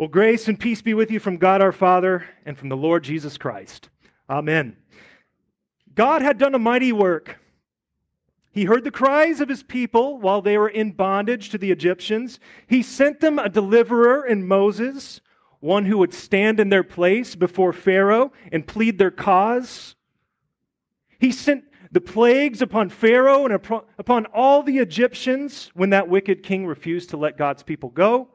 Well, grace and peace be with you from God our Father and from the Lord Jesus Christ. Amen. God had done a mighty work. He heard the cries of his people while they were in bondage to the Egyptians. He sent them a deliverer in Moses, one who would stand in their place before Pharaoh and plead their cause. He sent the plagues upon Pharaoh and upon all the Egyptians when that wicked king refused to let God's people go.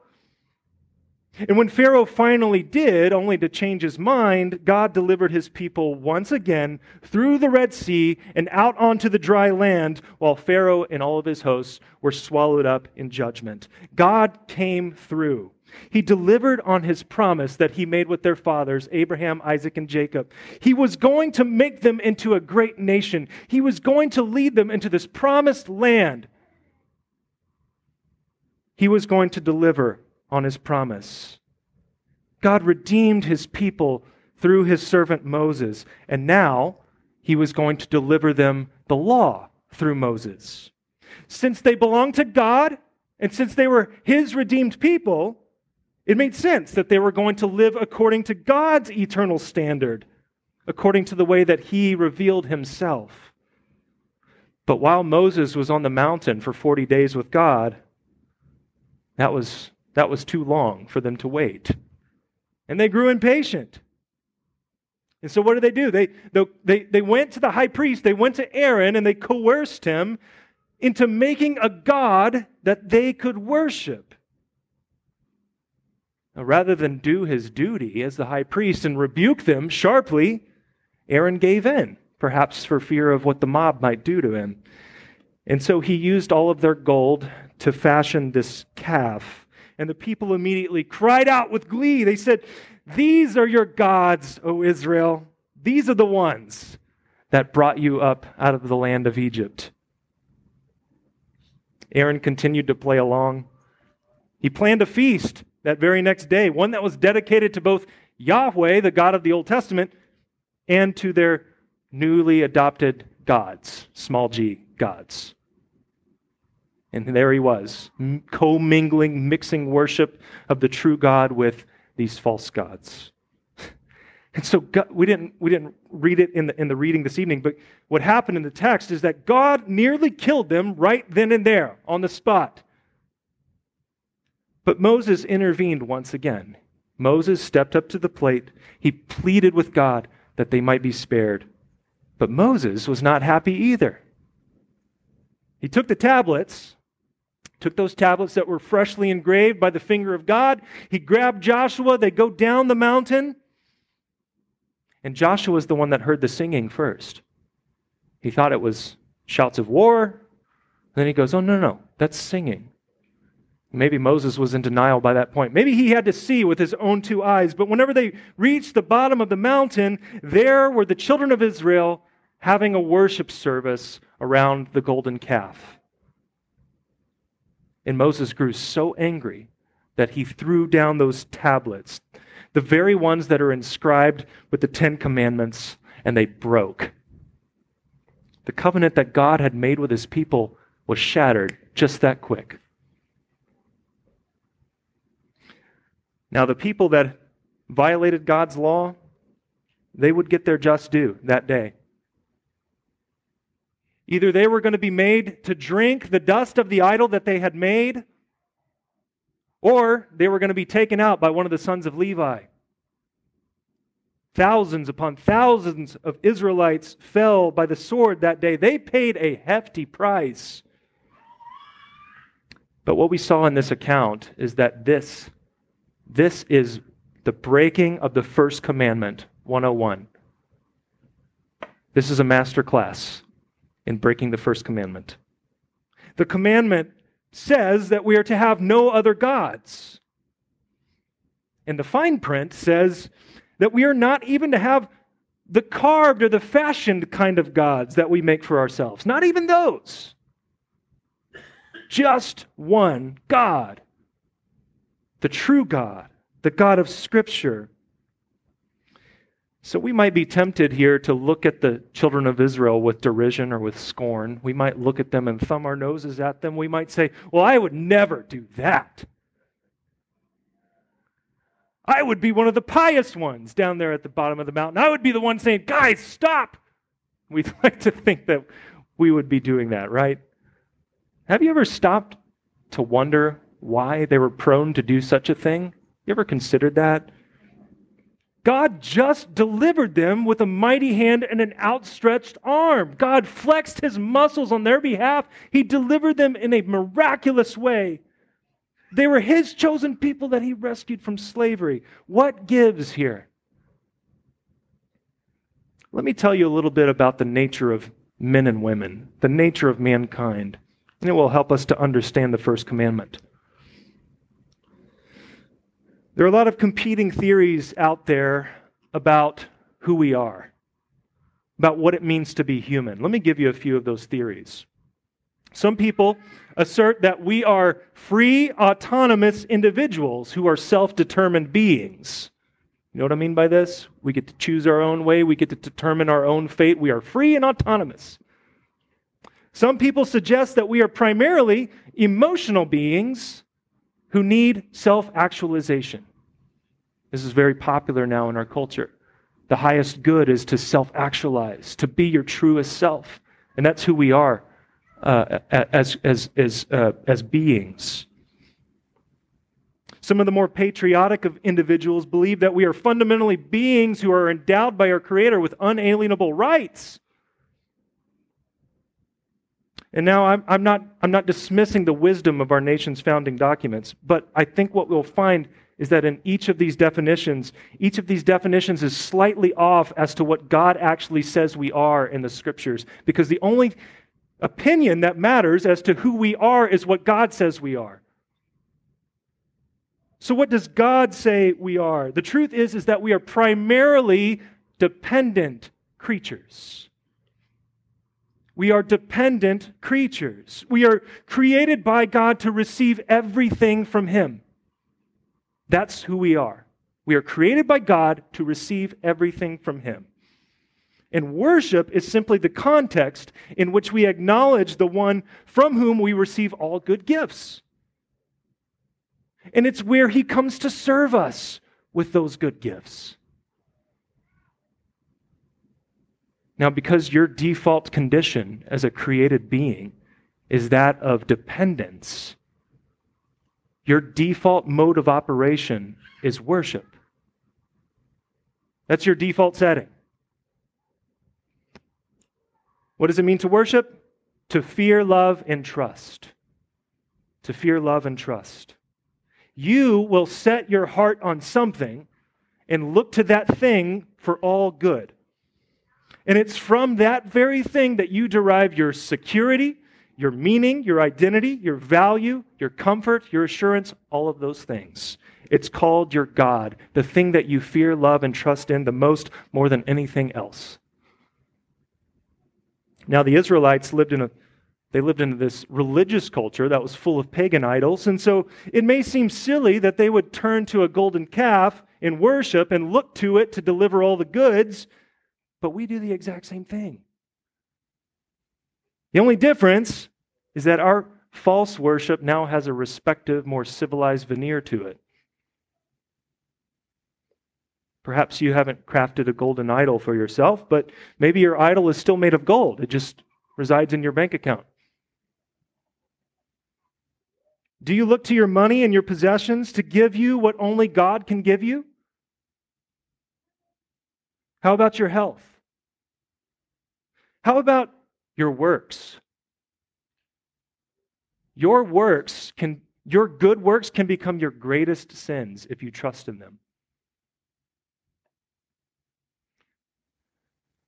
And when Pharaoh finally did, only to change his mind, God delivered his people once again through the Red Sea and out onto the dry land, while Pharaoh and all of his hosts were swallowed up in judgment. God came through. He delivered on his promise that he made with their fathers, Abraham, Isaac, and Jacob. He was going to make them into a great nation, he was going to lead them into this promised land. He was going to deliver on his promise. God redeemed his people through his servant Moses, and now he was going to deliver them the law through Moses. Since they belonged to God, and since they were his redeemed people, it made sense that they were going to live according to God's eternal standard, according to the way that he revealed himself. But while Moses was on the mountain for 40 days with God, that was that was too long for them to wait. And they grew impatient. And so what did they do? They, they, they went to the high priest, they went to Aaron, and they coerced him into making a God that they could worship. Now, rather than do his duty as the high priest and rebuke them sharply, Aaron gave in, perhaps for fear of what the mob might do to him. And so he used all of their gold to fashion this calf and the people immediately cried out with glee. They said, These are your gods, O Israel. These are the ones that brought you up out of the land of Egypt. Aaron continued to play along. He planned a feast that very next day, one that was dedicated to both Yahweh, the God of the Old Testament, and to their newly adopted gods, small g gods. And there he was, commingling, mixing worship of the true God with these false gods. And so God, we, didn't, we didn't read it in the, in the reading this evening, but what happened in the text is that God nearly killed them right then and there on the spot. But Moses intervened once again. Moses stepped up to the plate. He pleaded with God that they might be spared. But Moses was not happy either. He took the tablets took those tablets that were freshly engraved by the finger of God. He grabbed Joshua. They go down the mountain. And Joshua is the one that heard the singing first. He thought it was shouts of war. Then he goes, Oh, no, no, that's singing. Maybe Moses was in denial by that point. Maybe he had to see with his own two eyes. But whenever they reached the bottom of the mountain, there were the children of Israel having a worship service around the golden calf. And Moses grew so angry that he threw down those tablets, the very ones that are inscribed with the Ten Commandments, and they broke. The covenant that God had made with his people was shattered just that quick. Now, the people that violated God's law, they would get their just due that day. Either they were going to be made to drink the dust of the idol that they had made, or they were going to be taken out by one of the sons of Levi. Thousands upon thousands of Israelites fell by the sword that day. They paid a hefty price. But what we saw in this account is that this, this is the breaking of the first commandment, 101. This is a master class in breaking the first commandment. The commandment says that we are to have no other gods. And the fine print says that we are not even to have the carved or the fashioned kind of gods that we make for ourselves. Not even those. Just one God, the true God, the God of Scripture. So we might be tempted here to look at the children of Israel with derision or with scorn. We might look at them and thumb our noses at them. We might say, Well, I would never do that. I would be one of the pious ones down there at the bottom of the mountain. I would be the one saying, Guys, stop. We'd like to think that we would be doing that, right? Have you ever stopped to wonder why they were prone to do such a thing? You ever considered that? God just delivered them with a mighty hand and an outstretched arm. God flexed his muscles on their behalf. He delivered them in a miraculous way. They were his chosen people that he rescued from slavery. What gives here? Let me tell you a little bit about the nature of men and women, the nature of mankind, and it will help us to understand the first commandment. There are a lot of competing theories out there about who we are, about what it means to be human. Let me give you a few of those theories. Some people assert that we are free, autonomous individuals who are self determined beings. You know what I mean by this? We get to choose our own way, we get to determine our own fate. We are free and autonomous. Some people suggest that we are primarily emotional beings who need self actualization. This is very popular now in our culture. The highest good is to self actualize, to be your truest self. And that's who we are uh, as, as, as, uh, as beings. Some of the more patriotic of individuals believe that we are fundamentally beings who are endowed by our Creator with unalienable rights. And now I'm, I'm, not, I'm not dismissing the wisdom of our nation's founding documents, but I think what we'll find is that in each of these definitions, each of these definitions is slightly off as to what God actually says we are in the scriptures. Because the only opinion that matters as to who we are is what God says we are. So, what does God say we are? The truth is, is that we are primarily dependent creatures. We are dependent creatures. We are created by God to receive everything from Him. That's who we are. We are created by God to receive everything from Him. And worship is simply the context in which we acknowledge the one from whom we receive all good gifts. And it's where He comes to serve us with those good gifts. Now, because your default condition as a created being is that of dependence, your default mode of operation is worship. That's your default setting. What does it mean to worship? To fear, love, and trust. To fear, love, and trust. You will set your heart on something and look to that thing for all good. And it's from that very thing that you derive your security, your meaning, your identity, your value, your comfort, your assurance, all of those things. It's called your God, the thing that you fear, love, and trust in the most more than anything else. Now, the Israelites lived in a they lived in this religious culture that was full of pagan idols, and so it may seem silly that they would turn to a golden calf in worship and look to it to deliver all the goods, but we do the exact same thing. The only difference is that our false worship now has a respective, more civilized veneer to it. Perhaps you haven't crafted a golden idol for yourself, but maybe your idol is still made of gold. It just resides in your bank account. Do you look to your money and your possessions to give you what only God can give you? How about your health? How about your works. Your works can your good works can become your greatest sins if you trust in them.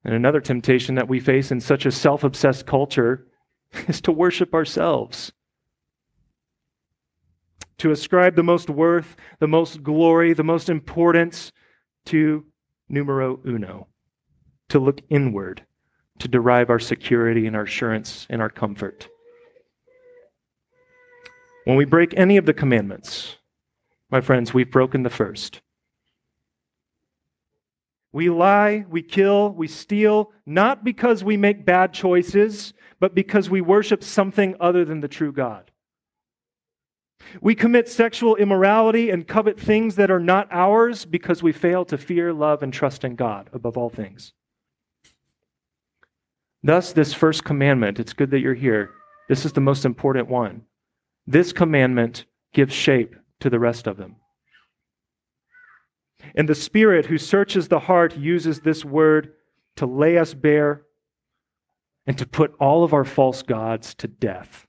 And another temptation that we face in such a self obsessed culture is to worship ourselves. To ascribe the most worth, the most glory, the most importance to numero uno, to look inward to derive our security and our assurance and our comfort. When we break any of the commandments, my friends, we've broken the first. We lie, we kill, we steal, not because we make bad choices, but because we worship something other than the true God. We commit sexual immorality and covet things that are not ours because we fail to fear, love, and trust in God above all things. Thus, this first commandment, it's good that you're here. This is the most important one. This commandment gives shape to the rest of them. And the Spirit who searches the heart uses this word to lay us bare and to put all of our false gods to death.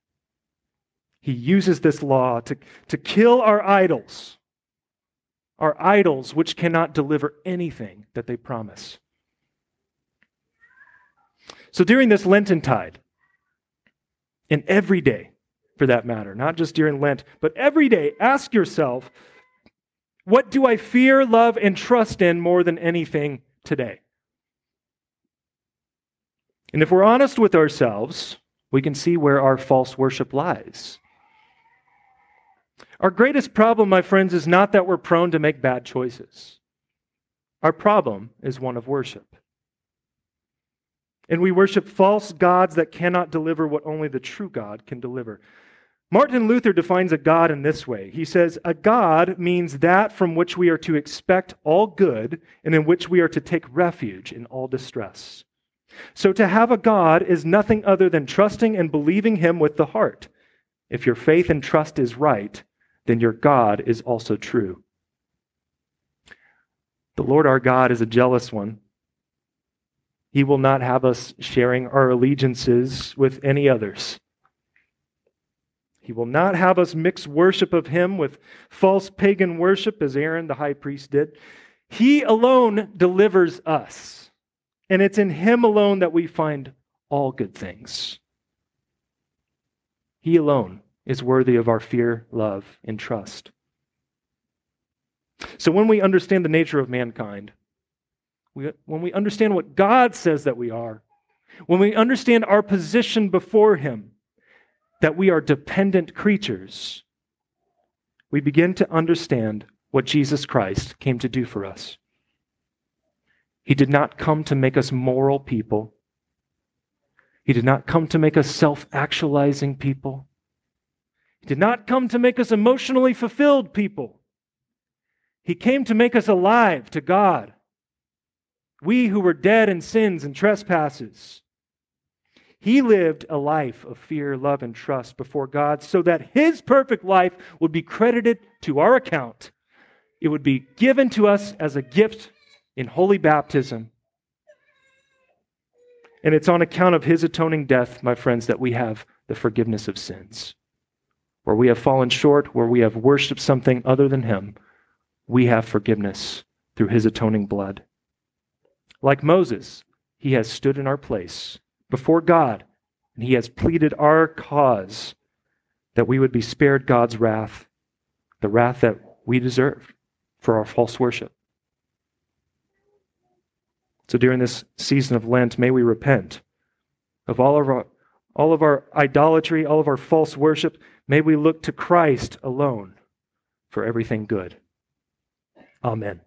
He uses this law to, to kill our idols, our idols which cannot deliver anything that they promise. So during this Lenten tide, and every day for that matter, not just during Lent, but every day, ask yourself, what do I fear, love, and trust in more than anything today? And if we're honest with ourselves, we can see where our false worship lies. Our greatest problem, my friends, is not that we're prone to make bad choices. Our problem is one of worship. And we worship false gods that cannot deliver what only the true God can deliver. Martin Luther defines a God in this way. He says, A God means that from which we are to expect all good and in which we are to take refuge in all distress. So to have a God is nothing other than trusting and believing Him with the heart. If your faith and trust is right, then your God is also true. The Lord our God is a jealous one. He will not have us sharing our allegiances with any others. He will not have us mix worship of Him with false pagan worship, as Aaron the high priest did. He alone delivers us. And it's in Him alone that we find all good things. He alone is worthy of our fear, love, and trust. So when we understand the nature of mankind, we, when we understand what God says that we are, when we understand our position before Him, that we are dependent creatures, we begin to understand what Jesus Christ came to do for us. He did not come to make us moral people. He did not come to make us self actualizing people. He did not come to make us emotionally fulfilled people. He came to make us alive to God. We who were dead in sins and trespasses. He lived a life of fear, love, and trust before God so that his perfect life would be credited to our account. It would be given to us as a gift in holy baptism. And it's on account of his atoning death, my friends, that we have the forgiveness of sins. Where we have fallen short, where we have worshiped something other than him, we have forgiveness through his atoning blood. Like Moses, he has stood in our place before God, and he has pleaded our cause that we would be spared God's wrath, the wrath that we deserve for our false worship. So during this season of Lent, may we repent of all of our, all of our idolatry, all of our false worship. May we look to Christ alone for everything good. Amen.